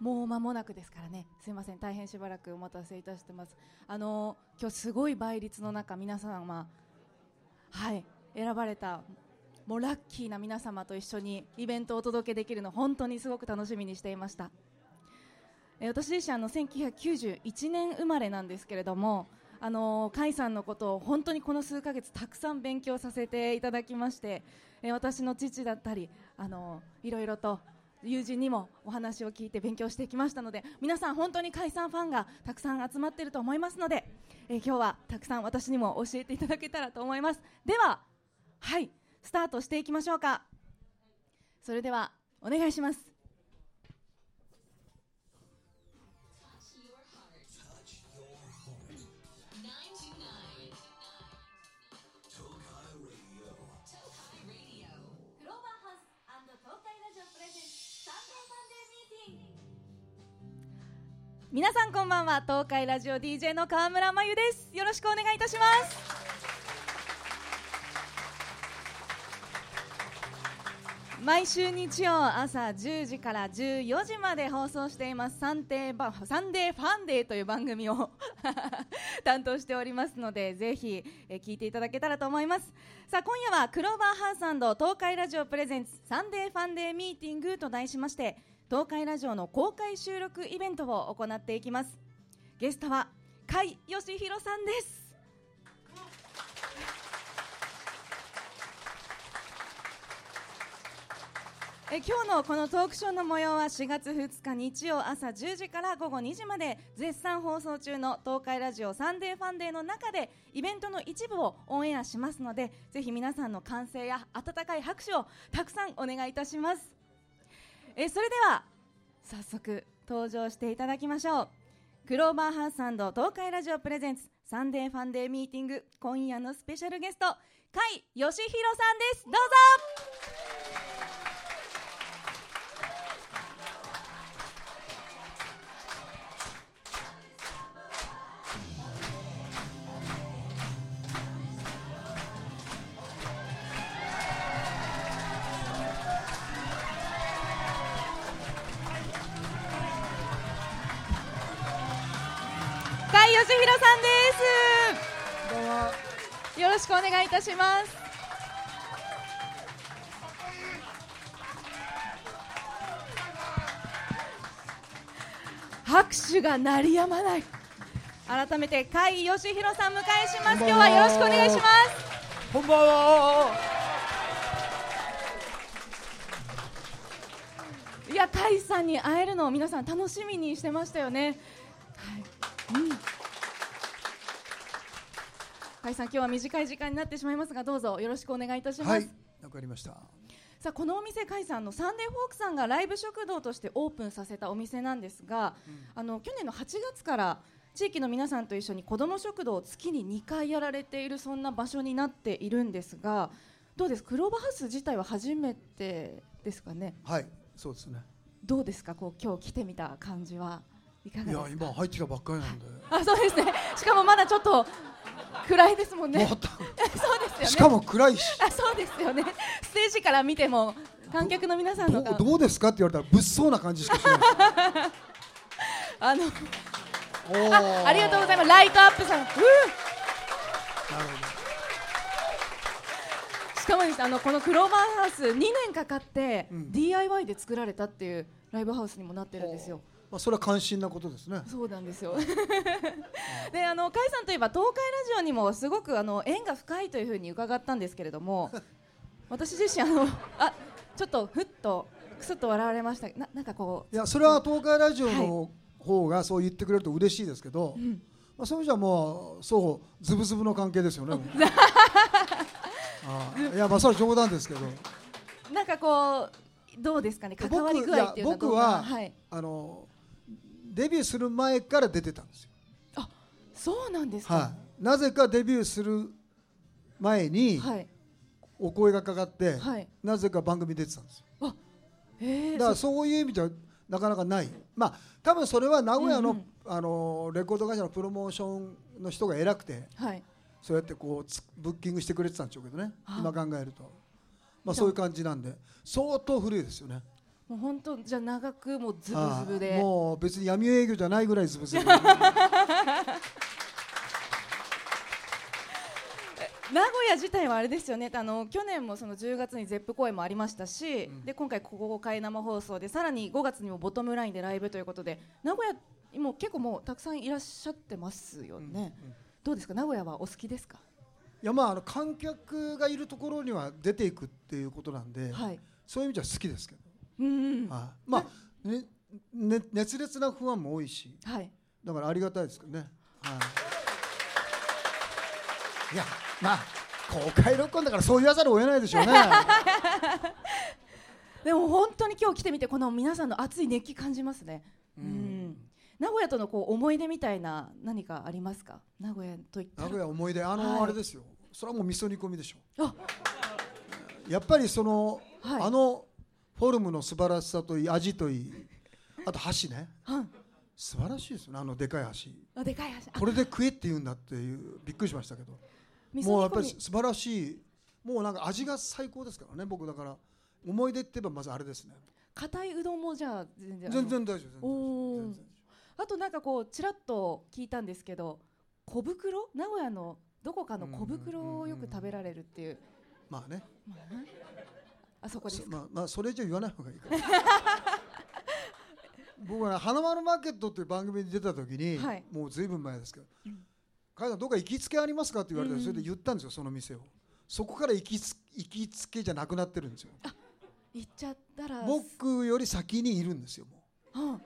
もう間もなくですからね。すいません。大変しばらくお待たせいたしてます。あの今日すごい倍率の中皆様はい。選ばれたもうラッキーな皆様と一緒にイベントをお届けできるの本当にすごく楽しみにしていました。え私自身あの1991年生まれなんですけれどもあの甲斐さんのことを本当にこの数ヶ月たくさん勉強させていただきましてえ私の父だったりあのいろいろと友人にもお話を聞いて勉強してきましたので皆さん本当に解散ファンがたくさん集まっていると思いますので、えー、今日はたくさん私にも教えていただけたらと思います。でははいスタートしていきましょうか。それではお願いします。皆さんこんばんは。東海ラジオ DJ の川村真由です。よろしくお願いいたします。毎週日曜朝10時から14時まで放送しています。サンデーサンデーファンデーという番組を 担当しておりますのでぜひ、え聞いていただけたらと思います。さあ今夜はクローバーハウス東海ラジオプレゼンツサンデーファンデーミーティングと題しまして東海ラジオの公開収録イベントを行っていきます。ゲストは甲斐義弘さんです。え今日のこのトークショーの模様は4月2日日曜朝10時から午後2時まで絶賛放送中の東海ラジオサンデーファンデーの中でイベントの一部をオンエアしますのでぜひ皆さんの歓声や温かい拍手をたくさんお願いいたします。えそれでは早速登場していただきましょう。クローバーハウス東海ラジオプレゼンツサンデーファンデーミーティング今夜のスペシャルゲスト甲斐義弘さんです。どうぞ。ます。拍手が鳴りやまない。改めて甲斐義弘さん迎えします。今日はよろしくお願いします。こんばんは。いや甲斐さんに会えるのを皆さん楽しみにしてましたよね。はい、うん甲斐さん今日は短い時間になってしまいますがどうぞよろしくお願いいたします。はい、わかりました。さあこのお店甲斐さんのサンデーフォークさんがライブ食堂としてオープンさせたお店なんですが、うん、あの去年の8月から地域の皆さんと一緒に子ども食堂を月に2回やられているそんな場所になっているんですがどうです？クローバーハウス自体は初めてですかね？はいそうですね。どうですか？こう今日来てみた感じは。いかがですか？いや今入ってきたばっかりなんで。あそうですね。しかもまだちょっと暗いですもんね。そうですよね。しかも暗いし。あ、そうですよね。ステージから見ても観客の皆さんのどうですかって言われたら物騒な感じしかしない。あのあ、ありがとうございます。ライトアップさん。うん。なるほど。しかもですあのこのクローバーハウス2年かかって DIY で作られたっていうライブハウスにもなってるんですよ。まあ、それは関心なことですね。そうなんですよ。で、あの、甲斐さんといえば、東海ラジオにも、すごく、あの、縁が深いというふうに伺ったんですけれども。私自身、あの、あ、ちょっと、ふっと、くすっと笑われました。な、なんかこう。いや、それは東海ラジオの方が、そう言ってくれると嬉しいですけど。はいうんまあ、そういう意味じゃもうそうズブズブの関係ですよね。あいやまあそれは冗談ですけど。なんかこうどうですかね？関わり具合っていうのは僕は、はい、あのデビューする前から出てたんですよ。あそうなんですか、はい、なぜかデビューする前に、はい、お声がかかって、はい、なぜか番組出てたんですよ。あへだからそういう意味ではなかなかない。まあ多分それは名古屋のうんうん、あのレコード会社のプロモーションの人が偉くて、はい、そうやってこうブッキングしてくれてたんでしょうけどね。今考えると、まあ、そういう感じなんで相当古いですよね。もう本当じゃ長くもうズブズブで。もう別に闇営業じゃないぐらいズブズブ。名古屋自体はあれですよね。あの去年もその10月に ZEP 公演もありましたし、うん、で今回公開生放送でさらに5月にもボトムラインでライブということで名古屋も結構もうたくさんいらっしゃってますよね、うんうん、どうですか？名古屋はお好きですか？いやまああの観客がいるところには出ていくっていうことなんで、はい、そういう意味じゃ好きですけど、うんうん、あまあ、ねね、熱烈なファンも多いし、はい、だからありがたいですけどね。はい。いやまあ公開録音だからそう言わざるを得ないでしょうね。でも本当に今日来てみてこの皆さんの熱い熱気感じますね、うん、うん、名古屋とのこう思い出みたいな何かありますか？名古屋といった名古屋思い出あの、はい、あれですよ。それはもう味噌煮込みでしょ。あ。やっぱりその、はい、あのフォルムの素晴らしさといい味といい。あと箸ね、うん。素晴らしいですねあのでかい箸。あでかい箸。これで食えって言うんだっていうびっくりしましたけど。もうやっぱり素晴らしい。もうなんか味が最高ですからね僕だから。思い出って言えばまずあれですね。硬いうどんもじゃあ全然全然大丈夫全然あとなんかこうちらっと聞いたんですけど小袋？名古屋のどこかの小袋をよく食べられるっていう。まあね、まあね、あそこですまあまあそれ以上言わない方がいいか 僕は、ね、花丸マーケットっていう番組に出た時に、はい、もうずいぶん前ですけど、うん海さんどっか行きつけありますか？って言われたらそれで言ったんですよその店を。そこから行きつ行きつけじゃなくなってるんですよ行っちゃったら。僕より先にいるんですよもう、はあ、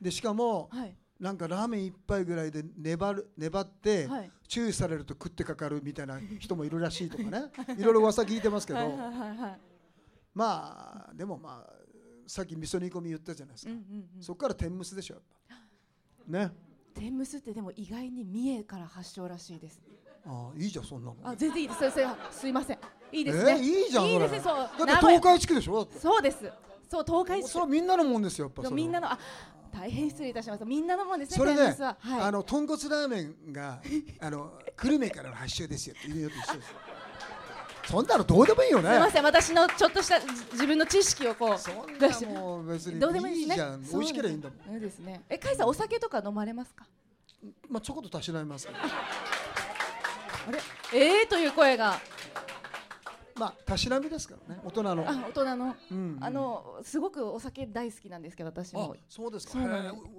でしかも、はい、なんかラーメン一杯ぐらいで粘る粘って、はい、注意されると食ってかかるみたいな人もいるらしいとかね。いろいろ噂聞いてますけどまあでもまあさっき味噌煮込み言ったじゃないですか、うんうんうん、そこから天むすでしょ ね天むすってでも意外に三重から発祥らしいです。ああいいじゃんそんなの。あ全然いいです。それすいません。いいですね。えー、いいじゃん。いいですね。そう。だって東海地区でしょ。そうです。そう東海地区。それみんなのもんですよ。やっぱみんなのあ大変失礼いたします。みんなのもんですね。それね、はい、あの豚骨ラーメンがあの久留米からの発祥ですよっていうのと一緒です。そんなのどうでもいいよね。すみません、私のちょっとした自分の知識をこう。そんなもう別にどうでもいいじゃん。美味しければいいんだもん。そうですね。え、カイさんお酒とか飲まれますか？まあ、ちょこっとたしなみますけどあれ？ええー、という声が。まあたしなみですからね。大人の。あ大人の、あのすごくお酒大好きなんですけど私も。そうですか。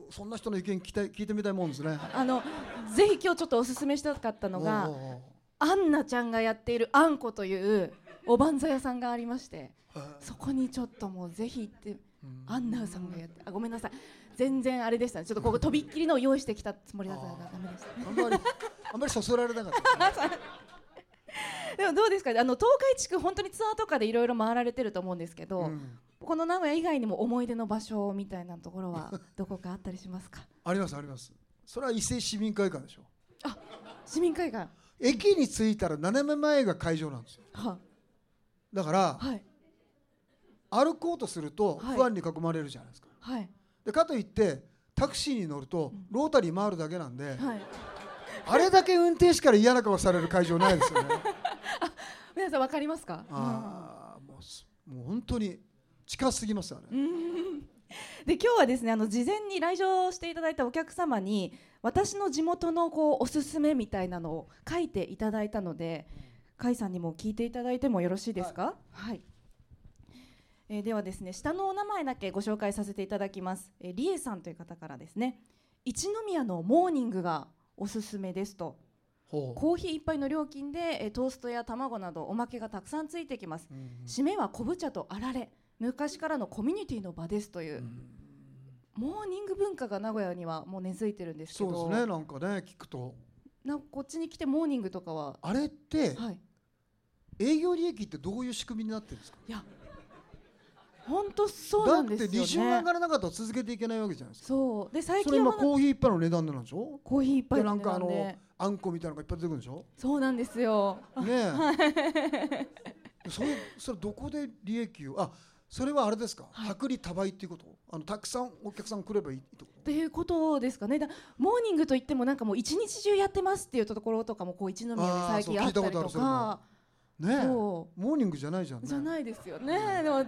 そんな人の意見聞い聞いてみたいもんですね。あのぜひ今日ちょっとおすすめしたかったのがアンナちゃんがやっているあんこというおばんざ屋さんがありましてそこにちょっともうぜひ行ってアンナさんがやってあごめんなさい。全然あれでした。ねちょっとこことびっきりの用意してきたつもりだったらダメでした、あんまりあんまりそそられなかった。でもどうですか？あの東海地区本当にツアーとかでいろいろ回られてると思うんですけど、うん、この名古屋以外にも思い出の場所みたいなところは どこかあったりしますか？ありますあります。それは伊勢市民会館でしょ。あ市民会館駅に着いたら斜め前が会場なんですよ、はだから、はい、歩こうとすると不安に囲まれるじゃないですか、はい、でかといってタクシーに乗るとロータリー回るだけなんで、はい、あれだけ運転手から嫌な顔される会場ないですよね。皆さん分かりますか？あ、うん、もうもう本当に近すぎますよね。で今日はですねあの事前に来場していただいたお客様に私の地元のこうおすすめみたいなのを書いていただいたので甲斐さんにも聞いていただいてもよろしいですか？はい、はい。えー、ではですね下のお名前だけご紹介させていただきます、えー、リエさんという方からですね一宮のモーニングがおすすめですと。コーヒー一杯の料金で、えー、トーストや卵などおまけがたくさんついてきます、うんうん、締めは昆布茶とあられ昔からのコミュニティの場ですという、うん、モーニング文化が名古屋にはもう根付いてるんですけど。そうですねなんかね聞くと。なこっちに来てモーニングとかは？あれって、はい、営業利益ってどういう仕組みになってるんですか？いや本当そうなんですよ、ね、だって利潤上がらなかったら続けていけないわけじゃないですか。そう。で最近それ今コーヒー一杯の値段なんでしょ？コーヒー一杯の値段でなんかあのあんこみたいなのがいっぱい出てくるんでしょ？そうなんですよ。ねえ。それそれどこで利益を？あそれはあれですか、はい、薄利多売っていうこと？あのたくさんお客さん来ればいいってこと？っていうことですかね。だモーニングといってもなんかもう一日中やってますっていうところとかもこう一宮で最近あったりとか。ねモーニングじゃないじゃん、ね、じゃないですよね、でも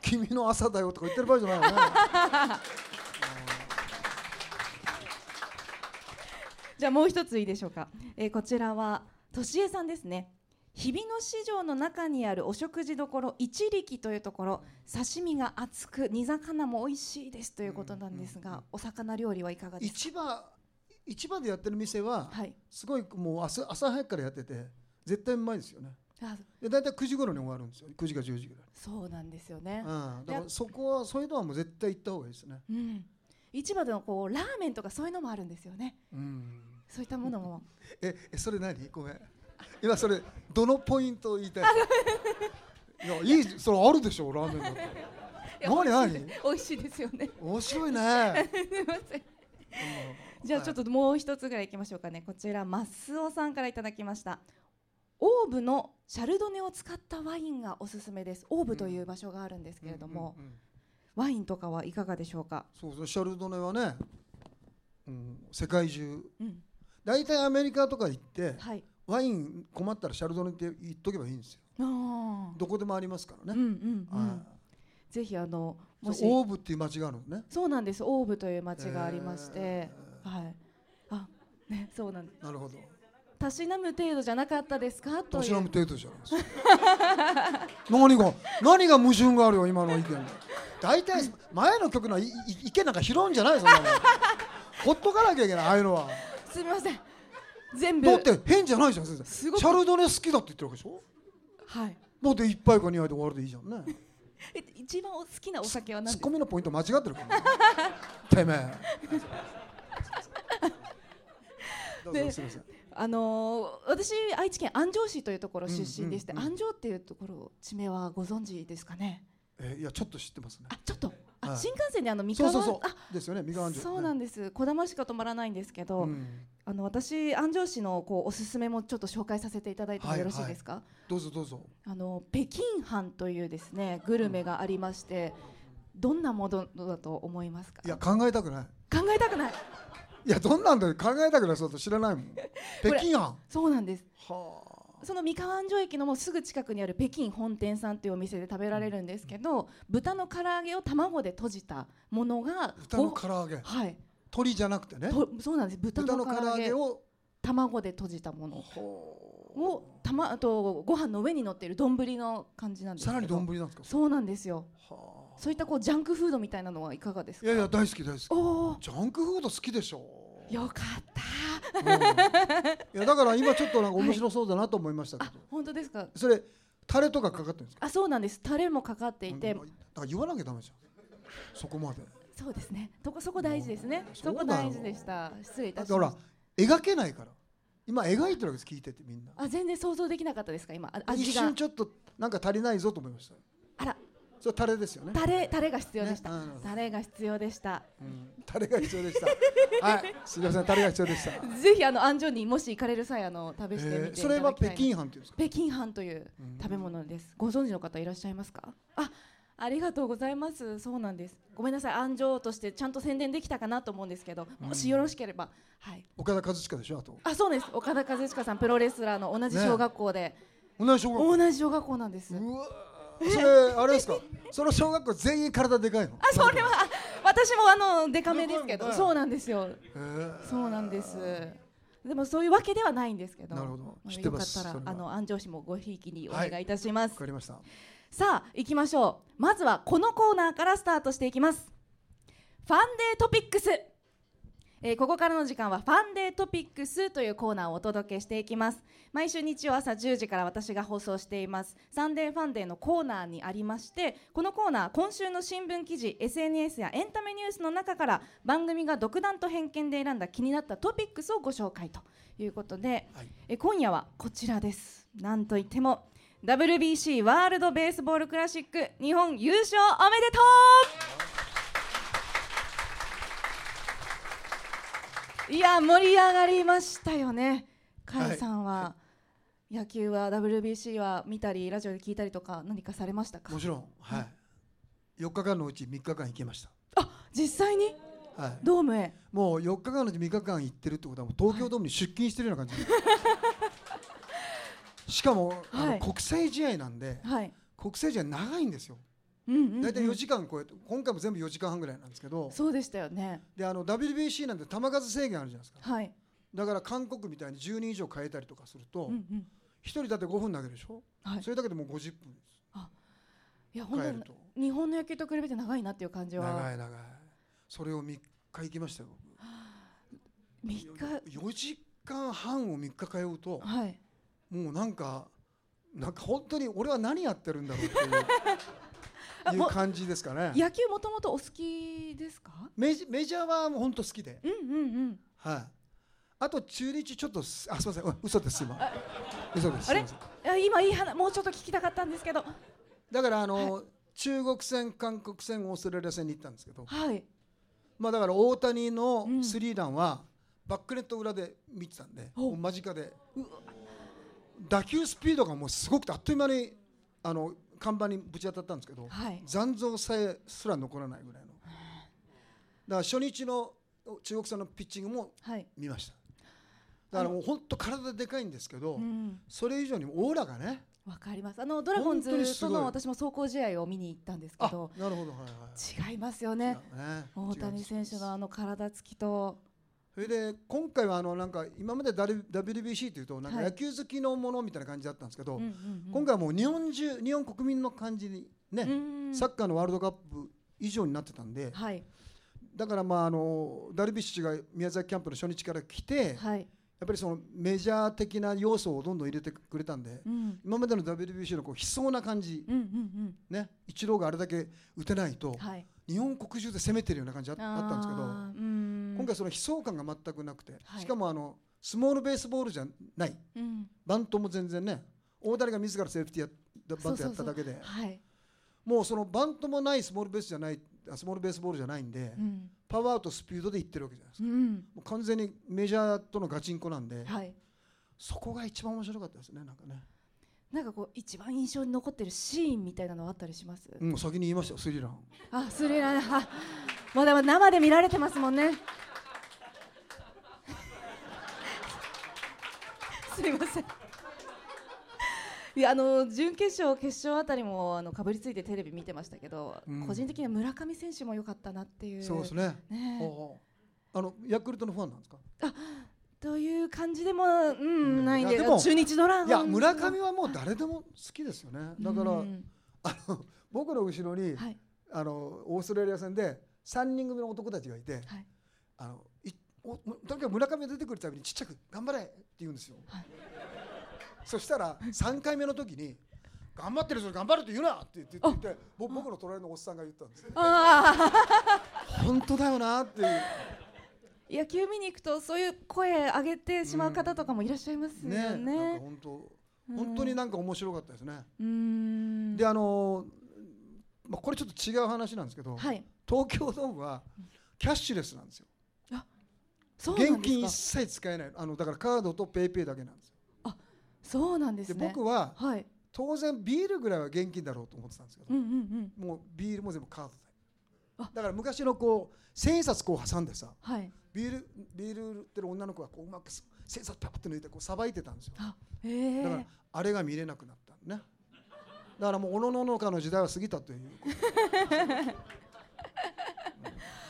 君の朝だよとか言ってる場合じゃないよね。じゃあもう一ついいでしょうか、えー、こちらはとしえさんですね日比野市場の中にあるお食事処一力というところ刺身が厚く煮魚も美味しいですということなんですが、うんうんうん、お魚料理はいかがですか？市場市場でやってる店は、はい、すごいもう朝朝早くからやってて絶対うまいですよね。で大体9時頃に終わるんですよ。9時か10時ぐらい。そうなんですよね、うん、だからそこはそういうのはもう絶対行った方がいいですね、うん、市場でのこうラーメンとかそういうのもあるんですよね、うん、そういったものも。えそれ何？ごめん今それどのポイントを言いたいいやいいそれあるでしょラーメンだって。何何美味しいですよね。面白いね。すみません、じゃあちょっともう一つぐらいいきましょうかね。こちらマスオさんからいただきました。オーブのシャルドネを使ったワインがおすすめです。オーブという場所があるんですけれども、ワインとかはいかがでしょうか？そうそうシャルドネはね、うん、世界中、うん、大体アメリカとか行って、はい、ワイン困ったらシャルドネって言っとけばいいんですよ。どこでもありますからね、うんうんうん、ぜひあのもし。オーブっていう町があるのね。そうなんです。オーブという町がありまして、え。ー、はい。あねそうなんです。なるほど。たしなむ程度じゃなかったですか？たしなむ程度じゃない 何が何が矛盾があるよ今の意見大体前の曲の意見なんか拾うんじゃないそんなのほっとかなきゃいけないああいうのは。すみません全部。だって変じゃないじゃん先生。シャルドネ好きだって言ってるわけでしょ？はい。だって一杯か二杯で終わるでいいじゃんね。一番好きなお酒は何ですか？ツッコミのポイント間違ってるから てめえ。あのー、私愛知県安城市というところ出身でして、安城っていうところ地名はご存知ですかね？えー、いやちょっと知ってますね。あちょっとあ、新幹線であの三河そうそうそう。ですよね三河安城。そうなんです、小玉しか止まらないんですけど、うん、あの私安城市のこうおすすめもちょっと紹介させていただいてもよろしいですか、はいはい、どうぞどうぞ。あの北京飯というですねグルメがありまして、うん、どんなものだと思いますか？いや考えたくない。考えたくない。いやどんなんだよ。考えたくない。そうと知らないもん。北京飯そうなんです。はあその三河安城駅のもすぐ近くにある北京本店さんというお店で食べられるんですけど豚の唐揚げを卵で閉じたものが豚の唐揚げ。はい。鶏じゃなくてね。そうなんです。豚の唐揚げを卵で閉じたもの。をたまあとご飯の上に乗っている丼の感じなんですさらに丼なんですか？そうなんですよ。そういったこうジャンクフードみたいなのはいかがですか？いやいや大好き大好き。ジャンクフード好きでしょよかったいやだから今ちょっとなんか面白そうだなと思いましたけど、はい、本当ですか？それタレとかかかってるんですか？あそうなんです。タレもかかっていて。だから言わなきゃダメじゃん。そこまで。そうですね。そこそこ大事ですね。そこ大事でした。失礼いたしました描けないから。今描いてるわけです聞いててみんな。あ全然想像できなかったですか？今味が。一瞬ちょっとなんか足りないぞと思いましたそれタレですよね。タレタレが必要でした。ね、タレが必要でした。うん、タレが必要でした。はい、すみません、タレが必要でした。ぜひあの安城にもし行かれる際あの食べしてみていただきたい、それは北京飯というんですか？北京飯という食べ物です。ご存知の方いらっしゃいますか？あ。ありがとうございます。そうなんです。ごめんなさい、安城としてちゃんと宣伝できたかなと思うんですけど、もしよろしければ、はい。岡田和親でしょ、あと。あ、そうです。岡田和親さん、プロレスラーの同じ小学校で。ね、同じ小学校。同じ小学校なんです。うわ それあれですか？その小学校全員体でかいの？あそれは私もあのでかめですけど。そうなんですよ。そうなんです。でもそういうわけではないんですけど。なるほど。よかったらあの安城市もごひいきにお願いいたします。わ、かりました。さあ行きましょう。まずはこのコーナーからスタートしていきます。ファンデートピックスえー、ここからの時間はファンデートピックスというコーナーをお届けしていきます。毎週日曜朝10時から私が放送しています。サンデーファンデーのコーナーにありましてこのコーナー今週の新聞記事 SNS やエンタメニュースの中から番組が独断と偏見で選んだ気になったトピックスをご紹介ということで、はい、え今夜はこちらです。なんといっても WBC ワールドベースボールクラシック日本優勝おめでとういや盛り上がりましたよね。甲斐さんは、はい、野球は WBC は見たりラジオで聞いたりとか何かされましたか？もちろん。はい、4日間のうち3日間行きました。あ実際に？はい、ドームへ。もう4日間のうち3日間行ってるってことはもう東京ドームに出勤してるような感じ、はい、しかも、はい、国際試合なんで、はい、国際試合長いんですよ。大体4時間超えて今回も全部4時間半ぐらいなんですけど。そうでしたよね。であの WBC なんて球数制限あるじゃないですか、はい、だから韓国みたいに10人以上変えたりとかすると、うんうん、1人だって5分投げるでしょ、はい、それだけでもう50分です。あいや本当日本の野球と比べて長いなっていう感じは。長い長い。それを3日行きましたよ3日。4時間半を3日通うと、はい、もうなんかなんか本当に俺は何やってるんだろうっていう いう感じですかね。野球もともとお好きですか？メジメジャーはもう本当好きで、うんうんうん。はい。あと中日ちょっとあすみません。嘘です今。嘘ですあれ？今いい話もうちょっと聞きたかったんですけど。だからあの、はい、中国戦韓国戦オーストラリア戦に行ったんですけど、はい、まあだから大谷のスリーランは、バックネット裏で見てたんで、間近で。打球スピードがもうすごくてあっという間にあの看板にぶち当たったんですけど、はい、残像さえすら残らないぐらいの。だから初日の中国戦のピッチングも見ました、だからもう本当体でかいんですけど、うん、それ以上にオーラがねわかります。あのドラゴンズとの私も走行試合を見に行ったんですけどなるほど、はいはい、違いますよね、ね、大谷選手のあの体つきとそれで今回はあのなんか今まで WBC というとなんか野球好きのものみたいな感じだったんですけど、今回はもう日本中日本国民の感じにね、サッカーのワールドカップ以上になってたんで、はい、だからまああのダルビッシュが宮崎キャンプの初日から来て、はい、やっぱりそのメジャー的な要素をどんどん入れてくれたんで、うん、今までの WBC のこう悲壮な感じ、ね、イチローがあれだけ打てないと、はい、日本国中で攻めてるような感じあったんですけど、今回その悲壮感が全くなくて、はい、しかもあのスモールベースボールじゃない、うん、バントも全然ね大谷が自らセーフティーバントやっただけで。もうそのバントもないスモールベースじゃないスモールベースボールじゃないんで、うん、パワーとスピードでいってるわけじゃないですか、うん、もう完全にメジャーとのガチンコなんで、はい、そこが一番面白かったですねなんかね。なんかこう一番印象に残ってるシーンみたいなのあったりします？うん、先に言いましたよスリラン。あ、スリラン、は、まだまだ生で見られてますもんね。すいません。いやあの準決勝決勝あたりもあのかぶりついてテレビ見てましたけど、うん、個人的には村上選手も良かったなっていう。そうですね。ねあのヤクルトのファンなんですか？あ、という感じでも、うん、ないんで中日ドラいや村上はもう誰でも好きですよね。だから、うん、あの僕の後ろに、はい、あのオーストラリア戦で3人組の男たちがいて、はい、あのいおとにかく村上が出てくるたびにちっちゃく「頑張れ!」って言うんですよ、はい、そしたら3回目の時に「頑張ってるぞ頑張るって言うな!」って言って言って僕の隣のおっさんが言ったんです本当だよなっていう。野球見に行くとそういう声上げてしまう方とかもいらっしゃいますよね。ねなんか本当本当になんか面白かったですね。であのまあこれちょっと違う話なんですけど、はい、東京ドームはキャッシュレスなんですよ。あそう現金一切使えないあのだからカードとペイペイだけなんですよ。あそうなんですね。僕は、はい、当然ビールぐらいは現金だろうと思ってたんですけど、うんうんうん、もうビールも全部カードで。だから昔のこう千円札こう挟んでさ、はい、ビールビール売ってる女の子がこううまく千円札パッと抜いてこうさばいてたんですよ。だからあれが見れなくなったね。だからもうおのののかの時代は過ぎたという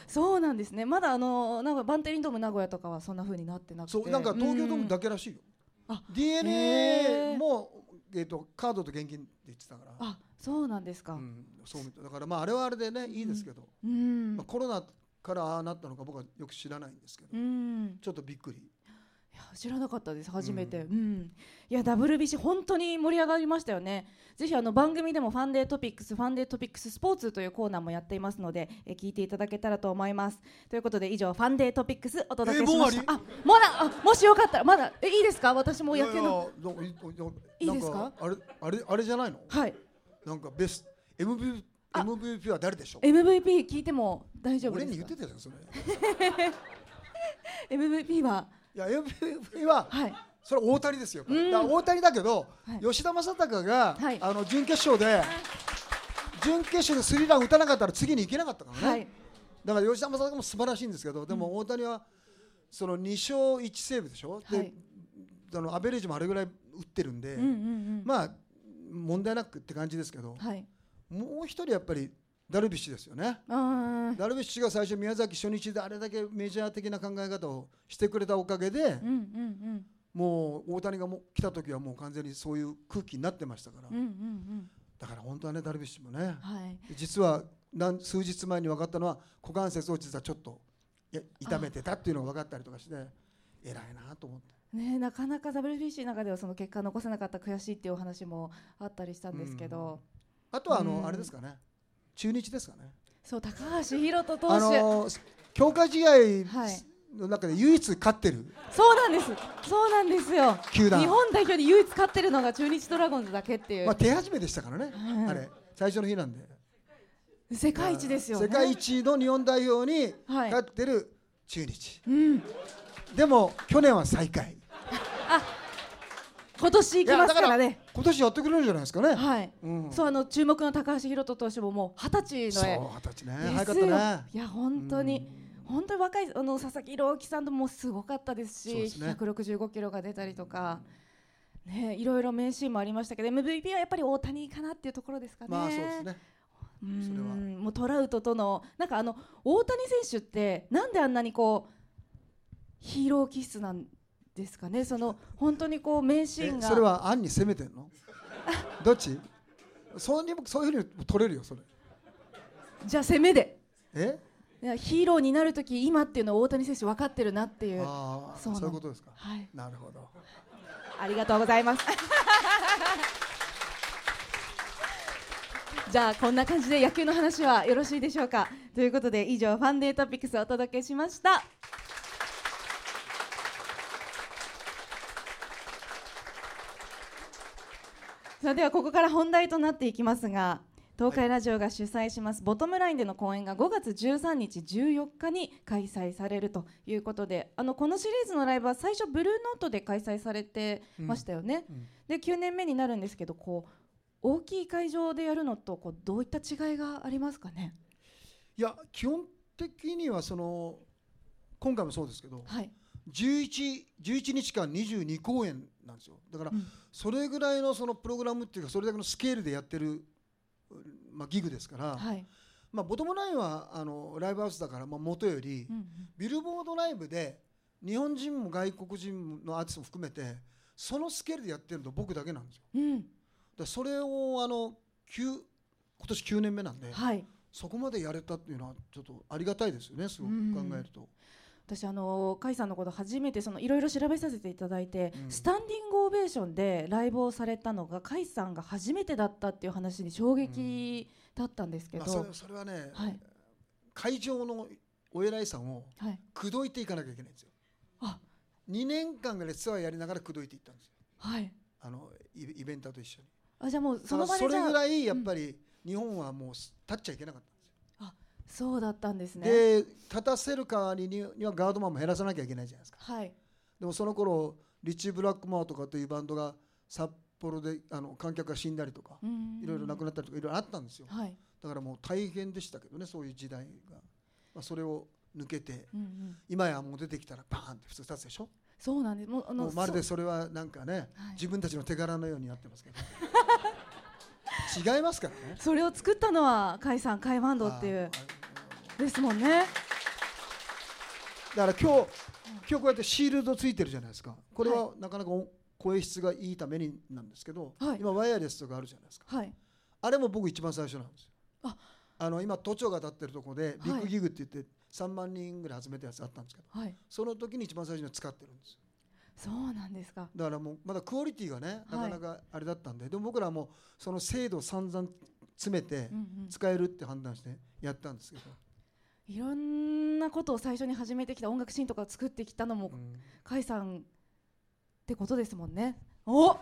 そうなんですね。まだあのなんかバンテリンドーム名古屋とかはそんなふうになってなくて。そうなんか東京ドームだけらしいよ、あ DNA も、えーと、カードと現金って言ってたから。あそうなんですか、うん、そうだからまああれはあれでねいいですけど、うん。まあ、コロナからああなったのか僕はよく知らないんですけど、うん、ちょっとびっくり。いや知らなかったです初めて、うん、うん、いや WBC 本当に盛り上がりましたよね。ぜひあの番組でもファンデートピックスファンデートピックススポーツというコーナーもやっていますのでえ聞いていただけたらと思います。ということで以上ファンデートピックスお届けしました、えー、あまだあもしよかったらまだえいいですか？私も野球の。いいですか？あれあれあれじゃないの？はい。なんかベスト MVP MVP は誰でしょう？MVP 聞いても大丈夫俺に言ってたじゃんそれ MVP は？いや MVP は、はい、それ大谷ですよ、だ大谷だけど、はい、吉田正尚が、はい、あの準決勝で準決勝でスリーラン打たなかったら次に行けなかったからね、はい、だから吉田正尚も素晴らしいんですけどでも大谷はその2勝1セーブでしょ、であのアベレージもあれぐらい打ってるんで、うんうんうん、まあ問題なくって感じですけど、はい、もう一人やっぱりダルビッシュですよね。ダルビッシュが最初宮崎初日であれだけメジャー的な考え方をしてくれたおかげで、うんうんうん、もう大谷がも来た時はもう完全にそういう空気になってましたから、うんうんうん、だから本当はねダルビッシュもね、はい、実は何数日前に分かったのは股関節を実はちょっと痛めてたっていうのが分かったりとかして偉いなと思って。ね、なかなか WBC の中ではその結果残せなかった悔しいっていうお話もあったりしたんですけど、あとはあの、あれですかね。中日ですかね。そう高橋宏斗投手、あの強化試合の中で唯一勝ってる、そうなんです。そうなんですよ。日本代表で唯一勝ってるのが中日ドラゴンズだけっていう、まあ、手始めでしたからね、あれ。最初の日なんで。世界一ですよ、ね、世界一の日本代表に勝ってる中日、はい、うん、でも去年は最下位。あ今年行きますからね。今年やってくれるんじゃないですかね。はい、うん、そうあの注目の高橋宏斗投手ももう二十歳のそう二十歳ね。早かったね。いや本当に、本当に若いあの佐々木朗希さんともすごかったですしす、ね、165キロが出たりとか、ね、いろいろ名シーンもありましたけど MVP はやっぱり大谷かなっていうところですかね。まあそうですね。うん。もうトラウトとのなんかあの大谷選手ってなんであんなにこうヒーロー気質なんですかね？その本当にこう名シーンがそれは案に攻めてんの？どっち？そうにそういうふうに取れるよそれ。じゃあ攻めで。え？ヒーローになる時今っていうのは大谷選手分かってるなっていう。あそういうことですか、はい、なるほど。ありがとうございます。じゃあこんな感じで野球の話はよろしいでしょうか？ということで以上ファンデートピックスをお届けしましたさあではここから本題となっていきますが東海ラジオが主催しますボトムラインでの公演が5月13日14日に開催されるということであのこのシリーズのライブは最初ブルーノートで開催されてましたよね、うんうん、で9年目になるんですけどこう大きい会場でやるのとこうどういった違いがありますかね？いや基本的にはその今回もそうですけど、はい、11, 11日間22公演なんですよ。だから、それぐらいのそのプログラムっていうかそれだけのスケールでやってる、まあ、ギグですから、はい、まあ、ボトムラインはあのライブハウスだから、まあ、元より、うんうん、ビルボードライブで日本人も外国人のアーティストも含めてそのスケールでやってるの僕だけなんですよ。うん、だそれをあの今年9年目なんで、はい、そこまでやれたっていうのはちょっとありがたいですよねすごく考えると。私あの甲斐さんのこと初めてそのいろいろ調べさせていただいて、うん、スタンディングオベーションでライブをされたのが甲斐さんが初めてだったっていう話に衝撃だったんですけど、うんまあ、それはね、はい、会場のお偉いさんを口説いていかなきゃいけないんですよ。あ2年間ぐらいツアーやりながら口説いていったんですよ。はい、あのイベンターと一緒に。あじゃあもうその場でそれぐらいやっぱり日本はもう立っちゃいけなかった。そうだったんですね。で立たせる代わりにはガードマンも減らさなきゃいけないじゃないですか、はい、でもその頃リッチー・ブラックマーとかというバンドが札幌であの観客が死んだりとかいろいろ亡くなったりとかいろいろあったんですよ、はい、だからもう大変でしたけどねそういう時代が、まあ、それを抜けて、うんうん、今やもう出てきたらバーンって普通立つでしょ？そうなんです。もうあのまるでそれはなんかね、はい、自分たちの手柄のようになってますけど違いますからね。それを作ったのは甲斐さん甲斐バンドっていう。ですもんね。だから今日今日こうやってシールドついてるじゃないですか。これはなかなか声質がいいためになんですけど、はい、今ワイヤレスとかあるじゃないですか、はい、あれも僕一番最初なんですよ。あ。あの今都庁が立ってるところでビッグギグって言って3万人ぐらい集めたやつあったんですけど、はい、その時に一番最初に使ってるんですそうなんですか。だからもうまだクオリティがねなかなかあれだったんで、でも僕らもその精度を散々詰めて使えるって判断してやったんですけど、いろんなことを最初に始めてきた音楽シーンとかを作ってきたのも、甲、斐、さんってことですもんね。おお。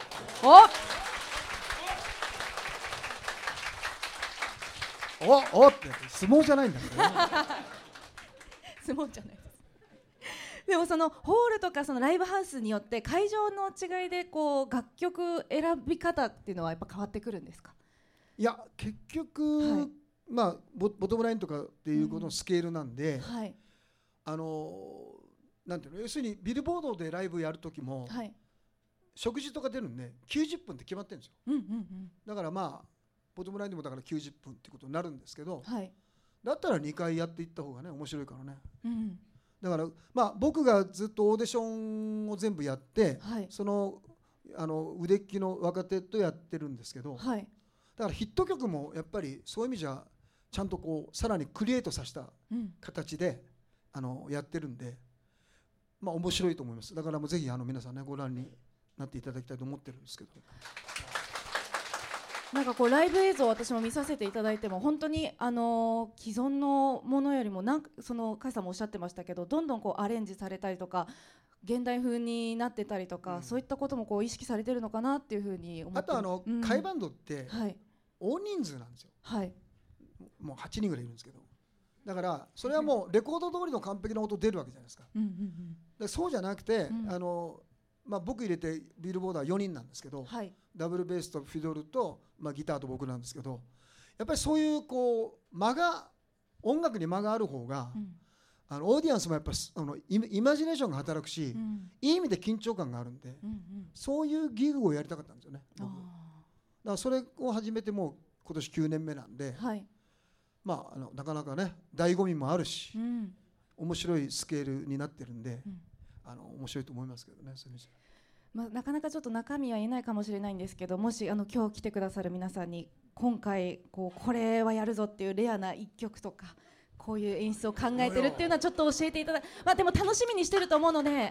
おおって相撲じゃないんだけど、ね、相撲じゃないでもそのホールとかそのライブハウスによって会場の違いでこう楽曲選び方っていうのはやっぱ変わってくるんですか？いや結局、はい。まあボトムラインとかっていうことのスケールなんで、うんはい、あのなんていうの要するにビルボードでライブやる時も、はい、食事とか出るんで90分って決まってるんですよ、うんうんうん、だからまあボトムラインでもだから90分っていうことになるんですけど、はい、だったら2回やっていった方がね面白いからね、うん、だからまあ僕がずっとオーディションを全部やって、はい、そのあの腕利きの若手とやってるんですけど、はい、だからヒット曲もやっぱりそういう意味じゃちゃんとこうさらにクリエイトさせた形で、うん、あのやってるんで、まあ面白いと思います。だからもうぜひあの皆さんねご覧になっていただきたいと思ってるんですけど。なんかこうライブ映像私も見させていただいても本当にあの既存のものよりもなんかその甲斐さんもおっしゃってましたけどどんどんこうアレンジされたりとか現代風になってたりとか、うん、そういったこともこう意識されてるのかなっていうふうに思ってあとあの、うん、カイバンドって大人数なんですよ、はい、もう8人ぐらいいるんですけど。だからそれはもうレコード通りの完璧な音出るわけじゃないですか、うんうんうん、でそうじゃなくて、うん、あのまあ、僕入れてビルボードは4人なんですけど、はい、ダブルベースとフィドルと、まあ、ギターと僕なんですけどやっぱりそういうこう間が音楽に間がある方が、うん、あのオーディエンスもやっぱあのイマジネーションが働くし、うん、いい意味で緊張感があるんで、うんうん、そういうギグをやりたかったんですよね僕。だからそれを始めてもう今年9年目なんで、はい、まああのなかなかね醍醐味もあるし、面白いスケールになってるんで。あの面白いと思いますけどねそういう意味まあ、なかなかちょっと中身は言えないかもしれないんですけどもしあの今日来てくださる皆さんに今回こうこれはやるぞっていうレアな一曲とかこういう演出を考えてるっていうのはちょっと教えていただまあでも楽しみにしてると思うので、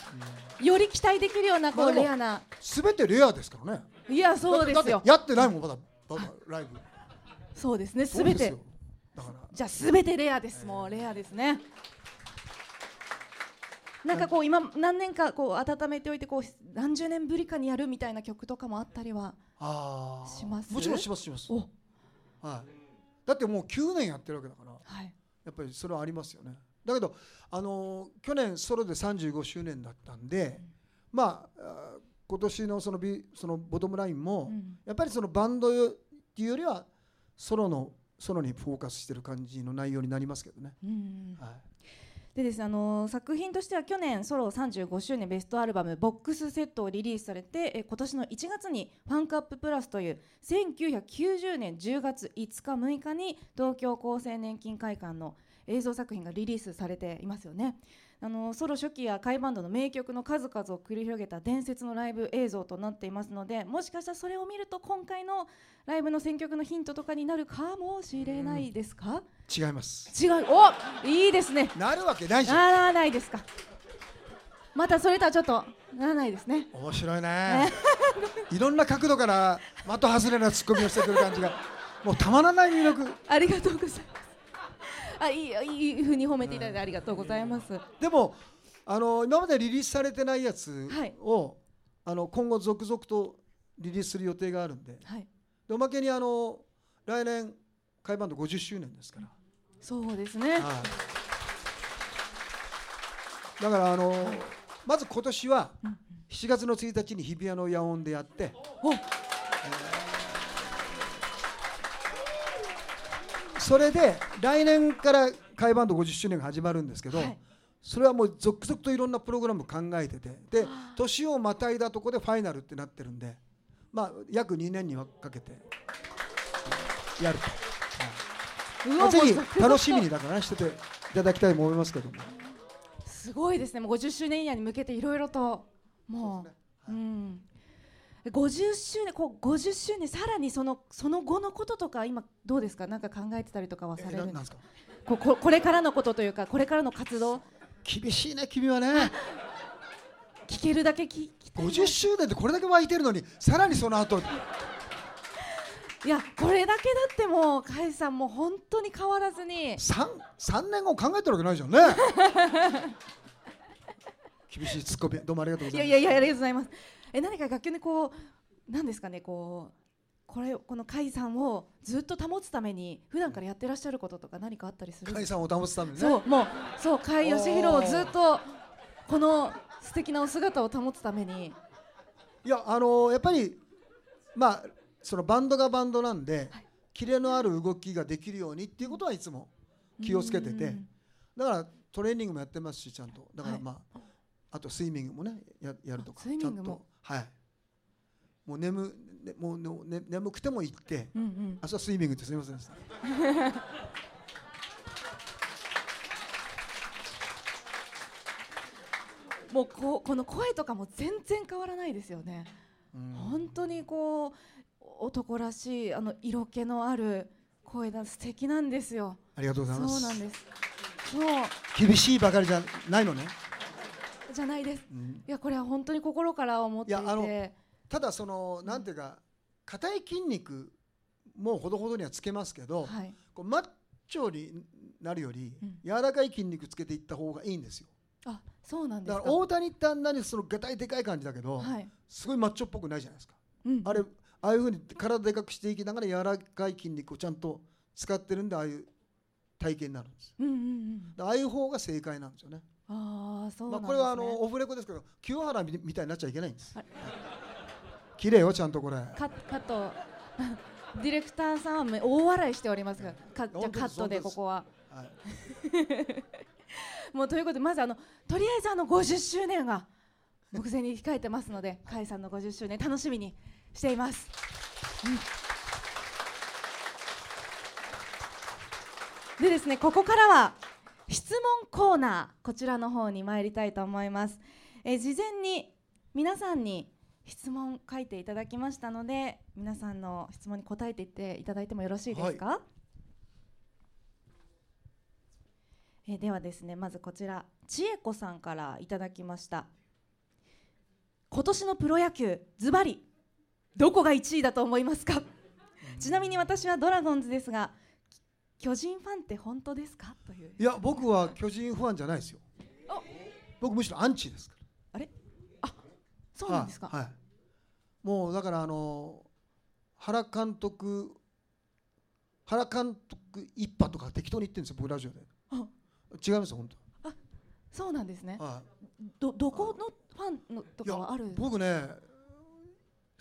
うん、より期待できるようなこうレアな。すべてレアですからね。いやそうですよ。やってないもんまだまだライブ。そうですねすべて。じゃあすべてレアです、もうレアですねなんかこう今何年かこう温めておいてこう何十年ぶりかにやるみたいな曲とかもあったりはします？もちろんしますします。はい。だってもう9年やってるわけだから、はい、やっぱりそれはありますよね。だけどあのー、去年ソロで35周年だったんで、うん、まあ今年のそのビそのボトムラインも、うん、やっぱりそのバンドっていうよりはソロのソロにフォーカスしてる感じの内容になりますけどね、うん、はいでです、あの作品としては去年ソロ35周年ベストアルバム「ボックスセット」をリリースされてえ今年の1月に「ファンクアッププラス」という1990年10月5日6日に東京厚生年金会館の映像作品がリリースされていますよね。あのソロ初期やカイバンドの名曲の数々を繰り広げた伝説のライブ映像となっていますのでもしかしたらそれを見ると今回のライブの選曲のヒントとかになるかもしれないですか、違います。違う。おいいですね。なるわけないじゃん。ならないですか。またそれとはちょっとならないですね。面白いね。いろんな角度から的外れなツッコミをしてくる感じが。もうたまらない魅力。ありがとうございますあいいいいふうに褒めていただいてありがとうございます。でもあの今までリリースされてないやつを、はい、あの今後続々とリリースする予定があるんで、はい、でおまけにあの来年海バンド50周年ですから。そうですね。はい、だからあの、まず今年は7月の1日に日比谷の野音でやって。おそれで来年から会バンド50周年が始まるんですけど、はい、それはもう続々といろんなプログラム考えててで年をまたいだとこでファイナルってなってるんで、まあ、約2年にかけてやると、はい、ぜひ楽しみにだからねしてていただきたいと思いますけども。すごいですね。もう50周年以内に向けていろいろと。もう、ね。はい、うん50周年こう50周年さらにそのその後のこととか今どうですか？なんか考えてたりとかはされるんですか？こここれからのことというかこれからの活動？厳しいね君はね。聞けるだけ聞き50周年でこれだけ湧いてるのにさらにその後。いやこれだけだってもう甲斐さんも本当に変わらずに。3, 3年後考えてるわけないじゃんね。厳しいツッコミどうもありがとうございます。いやいやありがとうございますえ何か楽曲でこう何ですかねこうこれこの甲斐さんをずっと保つために普段からやってらっしゃることとか何かあったりする甲斐さんを保つために、ね、そうもうそう甲斐義弘をずっとこの素敵なお姿を保つために。いやあのー、やっぱりまあそのバンドがバンドなんで、はい、キレのある動きができるようにっていうことはいつも気をつけててだからトレーニングもやってますしちゃんと。だからまあ、はい、あとスイミングもねややるとかスイミングもはいもう眠もう、ね、眠くても行って、うんうん、朝スイミングってすみませんでした。もうここの声とかも全然変わらないですよね。うん、本当にこう男らしいあの色気のある声だ素敵なんですよ。ありがとうございます。そうなんです。そう厳しいばかりじゃないのね。じゃないです。うん、いやこれは本当に心から思っていて。ただそのなんていうか硬い筋肉もほどほどにはつけますけど、はい、こうマッチョになるより柔らかい筋肉つけていった方がいいんですよ。あそうなんですだから大谷ってあんなにそのがたいでかい感じだけど、はい、すごいマッチョっぽくないじゃないですか、うん、あれああいうふうに体でかくしていきながら柔らかい筋肉をちゃんと使ってるんでああいう体型になるんです、うんうんうん、ああいう方が正解なんですよねああそう、ね、まあ、これはあのオフレコですけど清原みたいになっちゃいけないんです。綺麗よちゃんとこれ。カカット。ディレクターさんは大笑いしておりますがカじゃカットでここは、はい。もうということでまずあのとりあえずあの50周年が目前に控えてますので甲斐さんの50周年楽しみにしています。うん、でですねここからは質問コーナーこちらの方に参りたいと思います。え事前に皆さんに質問書いていただきましたので皆さんの質問に答えていっていただいてもよろしいですか、はい。えではですねまずこちら千恵子さんからいただきました。今年のプロ野球ズバリどこが1位だと思いますか？ちなみに私はドラゴンズですが巨人ファンって本当ですか？という。いや僕は巨人ファンじゃないですよ。僕むしろアンチですから。あれ？あそうなんですか、はい、はい、もうだからあの原監督原監督一派とか適当に言ってるんですよ僕ラジオで。違います本当。あそうなんですね、はい、どどこのファンのとかはある僕ね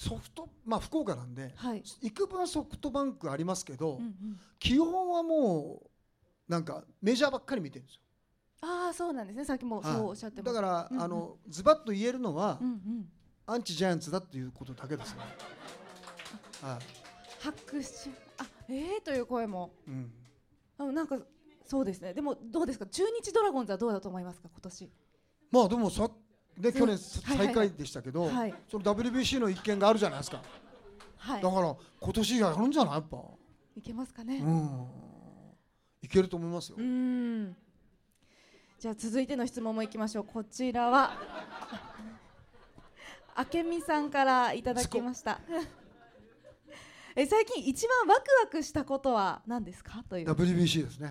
ソフトまあ福岡なんで、はい、幾分ソフトバンクありますけど、うんうん、基本はもうなんかメジャーばっかり見てるんですよ。ああそうなんですね。さっきもそうおっしゃってまだから、うんうん、あのズバッと言えるのは、うんうん、アンチジャイアンツだっていうことだけですね。はい。拍手あええー、という声も、うん、あなんかそうですね。でもどうですか？中日ドラゴンズはどうだと思いますか？今年。まあでもさで去年最下位でしたけど、はい。その WBC の一件があるじゃないですか、はい、だから今年やるんじゃない？やっぱ。いけますかね。うん。いけると思いますよ。うん。じゃあ続いての質問もいきましょう。こちらは 明美さんからいただきました。え最近一番ワクワクしたことは何ですか？という。WBC ですね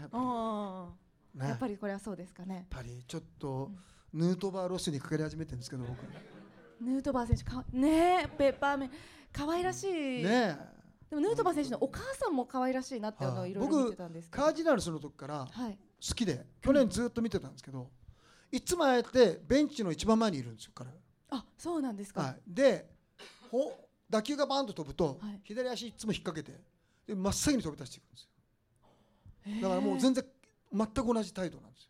ね。やっぱりこれはそうですかね。やっぱりちょっと、ヌートバーロスにかかり始めてるんですけど僕。ヌートバー選手かねペッパーメン可愛らしい。ねでもヌートバー選手のお母さんも可愛らしいなってあのい。ろいろ見てたんですカージナルスの時から好きで、去年ずっと見てたんですけど、いつもあえてベンチの一番前にいるんですよ彼。あそうなんですか、はい、でほ打球がバーンと飛ぶと、はい、左足いつも引っ掛けてで真っ先に飛び出していくんですよ。だからもう全然全く同じ態度なんですよ。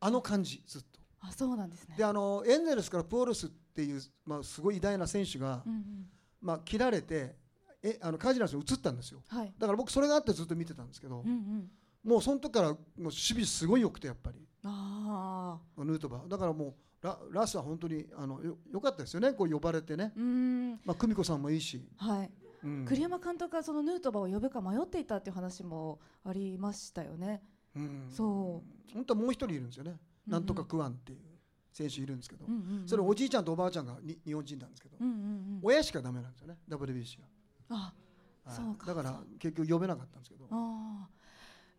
あの感じずっとあそうなんですね。であのエンゼルスからプオルスっていう、まあ、すごい偉大な選手が、うんうん、まあ、切られてえあのカージナルスに移ったんですよ、はい、だから僕それがあってずっと見てたんですけど、うんうん、もうその時からもう守備すごい良くてやっぱり。あヌートバー。だからもうララスは本当にあのよよかったですよね。こう呼ばれてね。まあ久美子さんもいいし、はい。うん、栗山監督がそのヌートバーを呼ぶか迷っていたっていう話もありましたよね、うん、そう。本当はもう一人いるんですよね、うん、なんとかクワンっていう選手いるんですけど、それおじいちゃんとおばあちゃんがに日本人なんですけど、親しかダメなんですよね WBC はあ、はい、そうかだから結局呼べなかったんですけどあ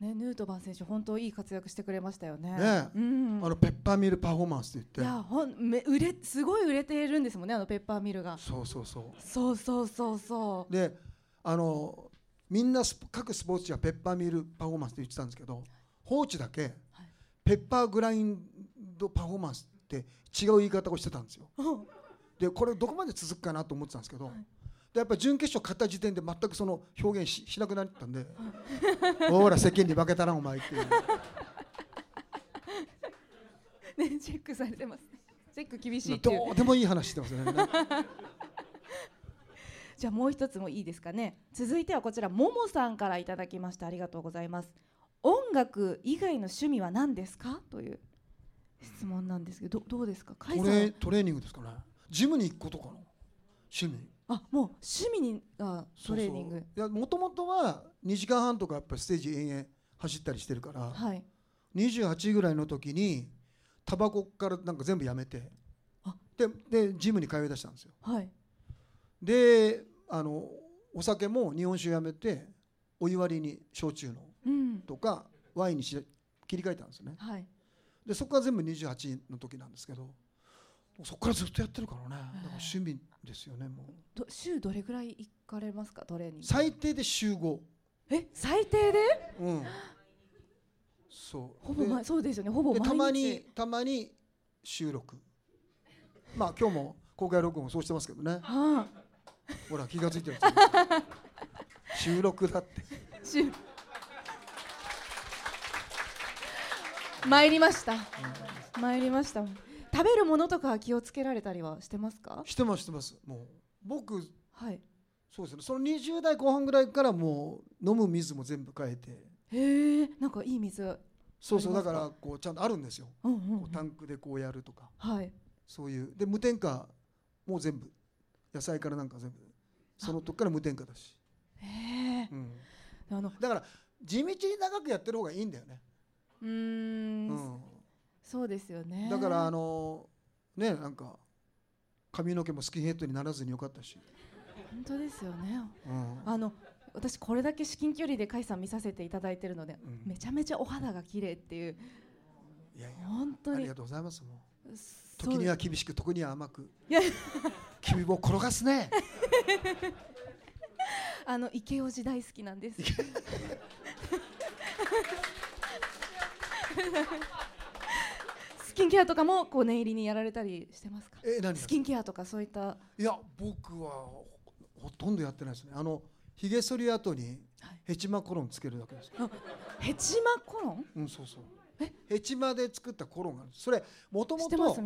ね、ヌートバー選手本当いい活躍してくれましたよね。ね、うん、あのペッパーミルパフォーマンスって言って。いや、ほん、め、売れ、すごい売れているんですもんね、あのペッパーミルが。そうそうそう。そうそうそうそう。で、あの、みんな各スポーツはペッパーミルパフォーマンスって言ってたんですけど。放置だけ、はい、ペッパーグラインドパフォーマンスって違う言い方をしてたんですよ。で、これどこまで続くかなと思ってたんですけど。はい。でやっぱ準決勝勝った時点で全くその表現ししなくなったんで ほら世間に負けたなお前っていう。ねチェックされてますチェック厳しいどう。でもいい話してますね。じゃあもう一つもいいですかね。続いてはこちらももさんからいただきました。ありがとうございます音楽以外の趣味は何ですか？という質問なんですけどどうですか？トレトレーニングですかね。ジムに行くことかな？趣味。あもう趣味にあトレーニング。いやもともとは2時間半とかやっぱステージ延々走ったりしてるから、はい、28ぐらいの時にタバコからなんか全部やめてででジムに通いだしたんですよ、はい、であのお酒も日本酒やめてお湯割りに焼酎の、うん、とかワインにし切り替えたんですよね、はい、でそこから全部28の時なんですけどそこからずっとやってるからね。だから趣味ですよねもう。週どれぐらい行かれますか？トレーニング。最低で週5え？最低で？うん。そう。ほぼ、ま、そうですよね。ほぼたまにたまに収録。まあ今日も公開録音そうしてますけどね、はあ、ほら気が付いてる 収録だって参りました、参りました。食べるものとか気をつけられたりはしてますか？してますしてます。もう僕はい。そうですね。その20代後半ぐらいからもう飲む水も全部変えて。へえんかいい水。そうそうだからこうちゃんとあるんですよ、うんうんうん、タンクでこうやるとか、はい、そういう。で無添加もう全部野菜からなんか全部。その時から無添加だし。へえ、うん、あのだから地道に長くやってる方がいいんだよねうん。うん。そうですよね。だからあのねなんか髪の毛もスキンヘッドにならずによかったし。本当ですよね、うん、あの私これだけ至近距離で甲斐さん見させていただいてるので、うん、めちゃめちゃお肌が綺麗っていう。いやいや本当に。ありがとうございますもう。時には厳しく時には甘く。君も転がすね。あの池尾時大好きなんです スキンケアとかもこう念入りにやられたりしてますか？え何スキンケアとかそういった。いや僕はほとんどやってないですね。あのひげ剃り後にヘチマコロンつけるだけです、はい、ヘチマコロン？うんそうそう。ヘチマで作ったコロンがある。それもともと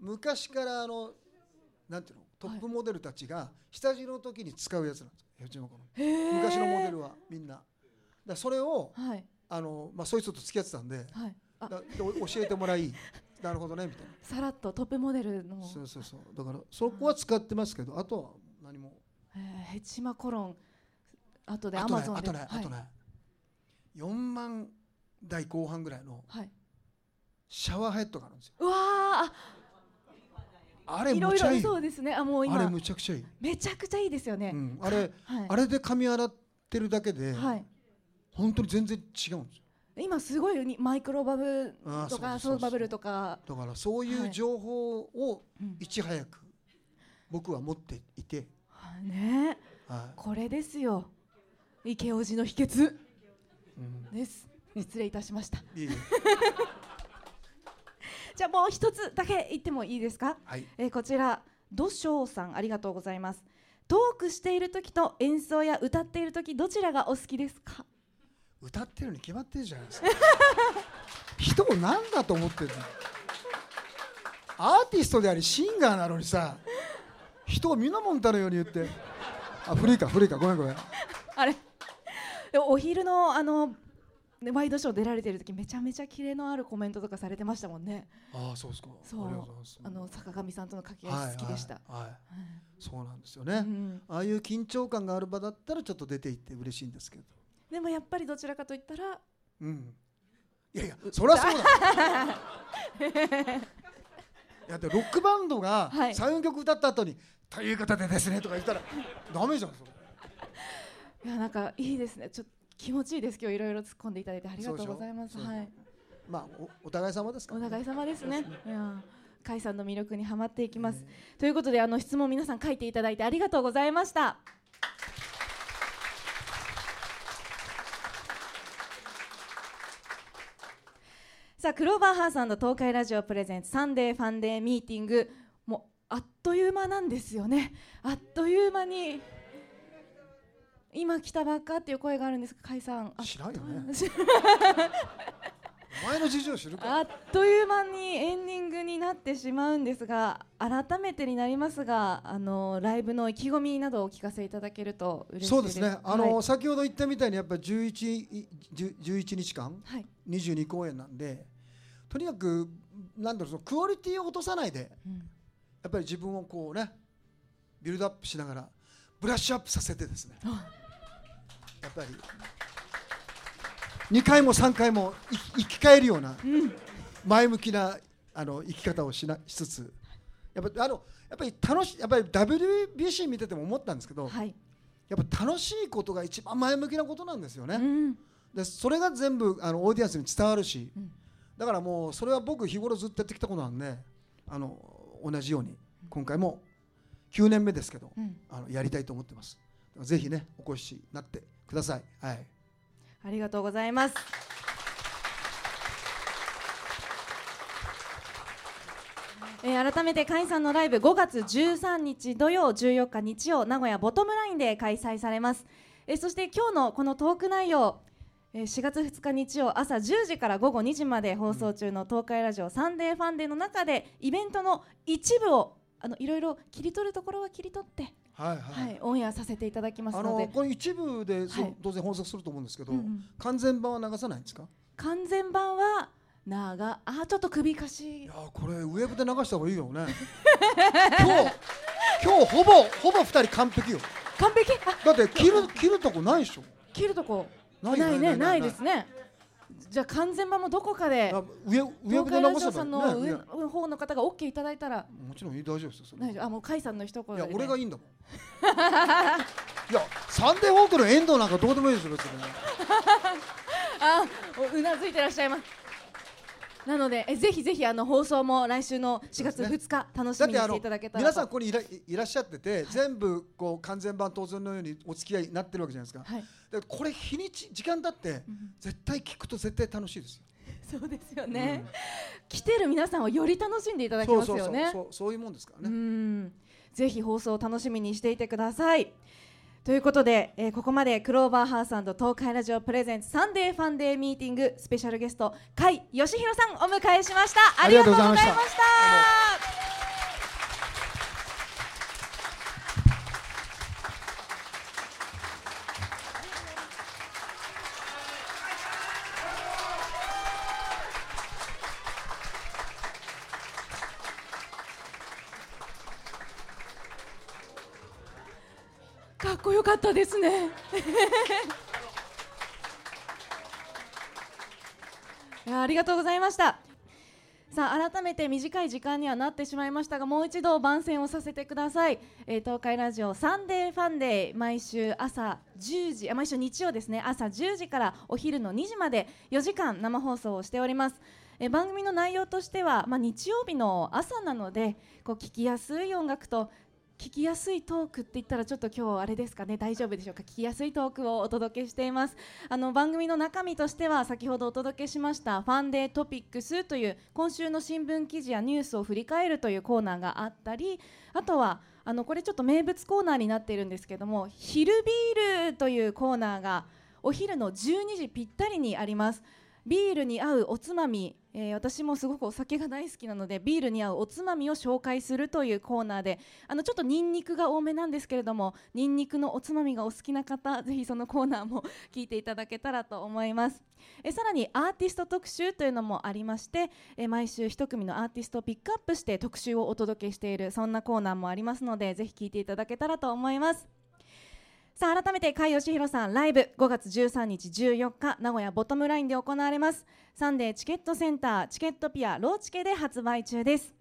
昔からあのなんていうの？トップモデルたちが下地の時に使うやつなんです。ヘチマコロン。昔のモデルはみんな。だそれを、はい、あのまあ、そいつと付き合ってたんで,、はい、だ教えてもらい なるほどねみたいな。さらっとトップモデルの。そうそうそう。だからそこは使ってますけどあとは何も。ヘチマコロン。あとでアマゾンで。あとね、あとね。4万代後半ぐらいのシャワーヘッドがあるんですよ。うわあ。れむちゃいい。そうですね。あもう今。あれむちゃくちゃいい。めちゃくちゃいいですよね、うん、あれ、はい、あれで髪洗ってるだけで、はい、本当に全然違うんですよ。今すごいマイクロバブとかソーバブルとか。だからそういう情報をいち早く僕は持っていて、はい、ね、はい、これですよ。池王子の秘訣、うん、です。失礼いたしました。じゃあもう一つだけ言ってもいいですか、はい、えー、こちら土翔さんありがとうございます。トークしている時と演奏や歌っている時どちらがお好きですか？歌ってるに決まってるじゃないですか。人を何だと思ってるの？アーティストでありシンガーなのにさ人をみなもんたのように言って。あ古いか古いか。ごめんごめん。あれ？お昼のあのでワイドショー出られてる時めちゃめちゃキレのあるコメントとかされてましたもんね。ああそうですか。そう。あの坂上さんとの掛け合い好きでした。はい、はい。はい、そうなんですよね、うん、ああいう緊張感がある場だったらちょっと出ていって嬉しいんですけど。でもやっぱりどちらかといったら。うん。いやいやそりゃそうだ。いやでロックバンドが三曲歌った後に、ということでですねとか言ったらダメじゃんそれ。いやなんかいいですね。ちょっと気持ちいいです今日いろいろ突っ込んでいただいて。ありがとうございます。はい。まあお互い様ですか、ね、お互い様ですね。いや甲斐さんの魅力にはまっていきます、ということであの質問皆さん書いていただいてありがとうございましたさあクローバーハーさんの東海ラジオプレゼンツサンデーファンデーミーティングもうあっという間なんですよね。あっという間に今来たばっかっていう声があるんです解散。知らんよね前の事情知るかあっという間にエンディングになってしまうんですが改めてになりますがあのライブの意気込みなどをお聞かせいただけると嬉しいです。そうですね。あの、はい、先ほど言ったみたいにやっぱり 11, 11日間、はい、22公演なんでとにかくなんだろうそのクオリティを落とさないで、うん、やっぱり自分をこうねビルドアップしながらブラッシュアップさせてですね。やっぱり2回も3回も生き返るような前向きなあの生き方をしなしつつ。やっぱあのやっぱり楽しやっぱり WBC 見てても思ったんですけど、はい、やっぱ楽しいことが一番前向きなことなんですよね。うん、でそれが全部あのオーディエンスに伝わるし、うん、だからもうそれは僕日頃ずっとやってきたことなんであの同じように今回も9年目ですけど、うん、あのやりたいと思ってます。ぜひねお越しになってください。はいありがとうございます。えー、改めて甲斐さんのライブ5月13日土曜14日日曜名古屋ボトムラインで開催されます、えー、そして今日のこのトーク内容えー、4月2日日曜朝10時から午後2時まで放送中の東海ラジオサンデーファンデーの中でイベントの一部をあのいろいろ切り取るところは切り取ってはいはい、はい、オンエアさせていただきますので。これ一部で、はい、当然放送すると思うんですけど、うんうん、完全版は流さないんですか？完全版は長あちょっと首かし。いやこれウェブで流した方がいいよね。今日今日ほぼほぼ二人完璧よ。完璧？だって切る切るとこないでしょ。切るとこ。ないねないですねじゃあ完全版もどこかで上上で流せばの上の方の方がオッケーいただいたら。もちろん大丈夫ですよ大丈夫。あもう甲斐さんの一言いや俺がいいんだもん。いやサンデーホークの遠藤なんかどうでもいいですよ別に あうなずいてらっしゃいますなのでえぜひぜひあの放送も来週の4月2日楽しみにしていただけたら皆さんここにいらいらっしゃってて、はい、全部こう完全版当然のようにお付き合いになってるわけじゃないですか、はい、でこれ日にち時間だって、絶対聞くと絶対楽しいですよ。そうですよね、うん、来てる皆さんをより楽しんでいただけますよね。そうそういうもんですからね。ぜひ放送を楽しみにしていてくださいということで、えー、ここまでクローバーハウス東海ラジオプレゼンツサンデーファンデーミーティングスペシャルゲスト甲斐義弘さんお迎えしました。ありがとうございました。ったですね。ありがとうございました。さあ改めて短い時間にはなってしまいましたがもう一度番宣をさせてください、えー、東海ラジオサンデーファンデー毎週朝10時毎週日曜ですね。朝10時からお昼の2時まで4時間生放送をしております。え番組の内容としては、まあ、日曜日の朝なのでこう聞きやすい音楽と聞きやすいトークって言ったらちょっと今日あれですかね？大丈夫でしょうか？聞きやすいトークをお届けしています。あの番組の中身としては先ほどお届けしましたファンデートピックスという今週の新聞記事やニュースを振り返るというコーナーがあったりあとはあのこれちょっと名物コーナーになっているんですけども昼ビールというコーナーがお昼の12時ぴったりにあります。ビールに合うおつまみ。えー、私もすごくお酒が大好きなのでビールに合うおつまみを紹介するというコーナーであのちょっとニンニクが多めなんですけれどもニンニクのおつまみがお好きな方ぜひそのコーナーも 聞いていただけたらと思います。えさらにアーティスト特集というのもありましてえ毎週1組のアーティストをピックアップして特集をお届けしているそんなコーナーもありますのでぜひ聞いていただけたらと思います。さあ改めて甲斐義弘さんライブ5月13日14日名古屋ボトムラインで行われます。サンデーチケットセンターチケットピアローチケで発売中です。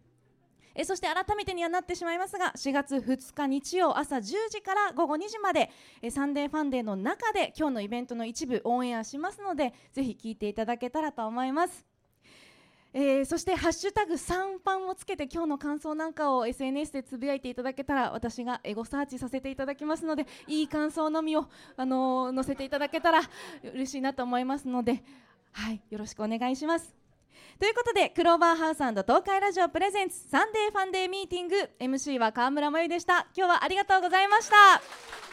えそして改めてにはなってしまいますが4月2日日曜朝10時から午後2時までえサンデーファンデーの中で今日のイベントの一部オンエアしますのでぜひ聞いていただけたらと思います。えー、そして「ハッシュタグ3パン」をつけて今日の感想なんかを SNS でつぶやいていただけたら私がエゴサーチさせていただきますのでいい感想のみを、あのー、載せていただけたら嬉しいなと思いますので、はい、よろしくお願いします。ということでクローバーハウス東海ラジオプレゼンツサンデーファンデーミーティング MC は川村真由でした今日はありがとうございました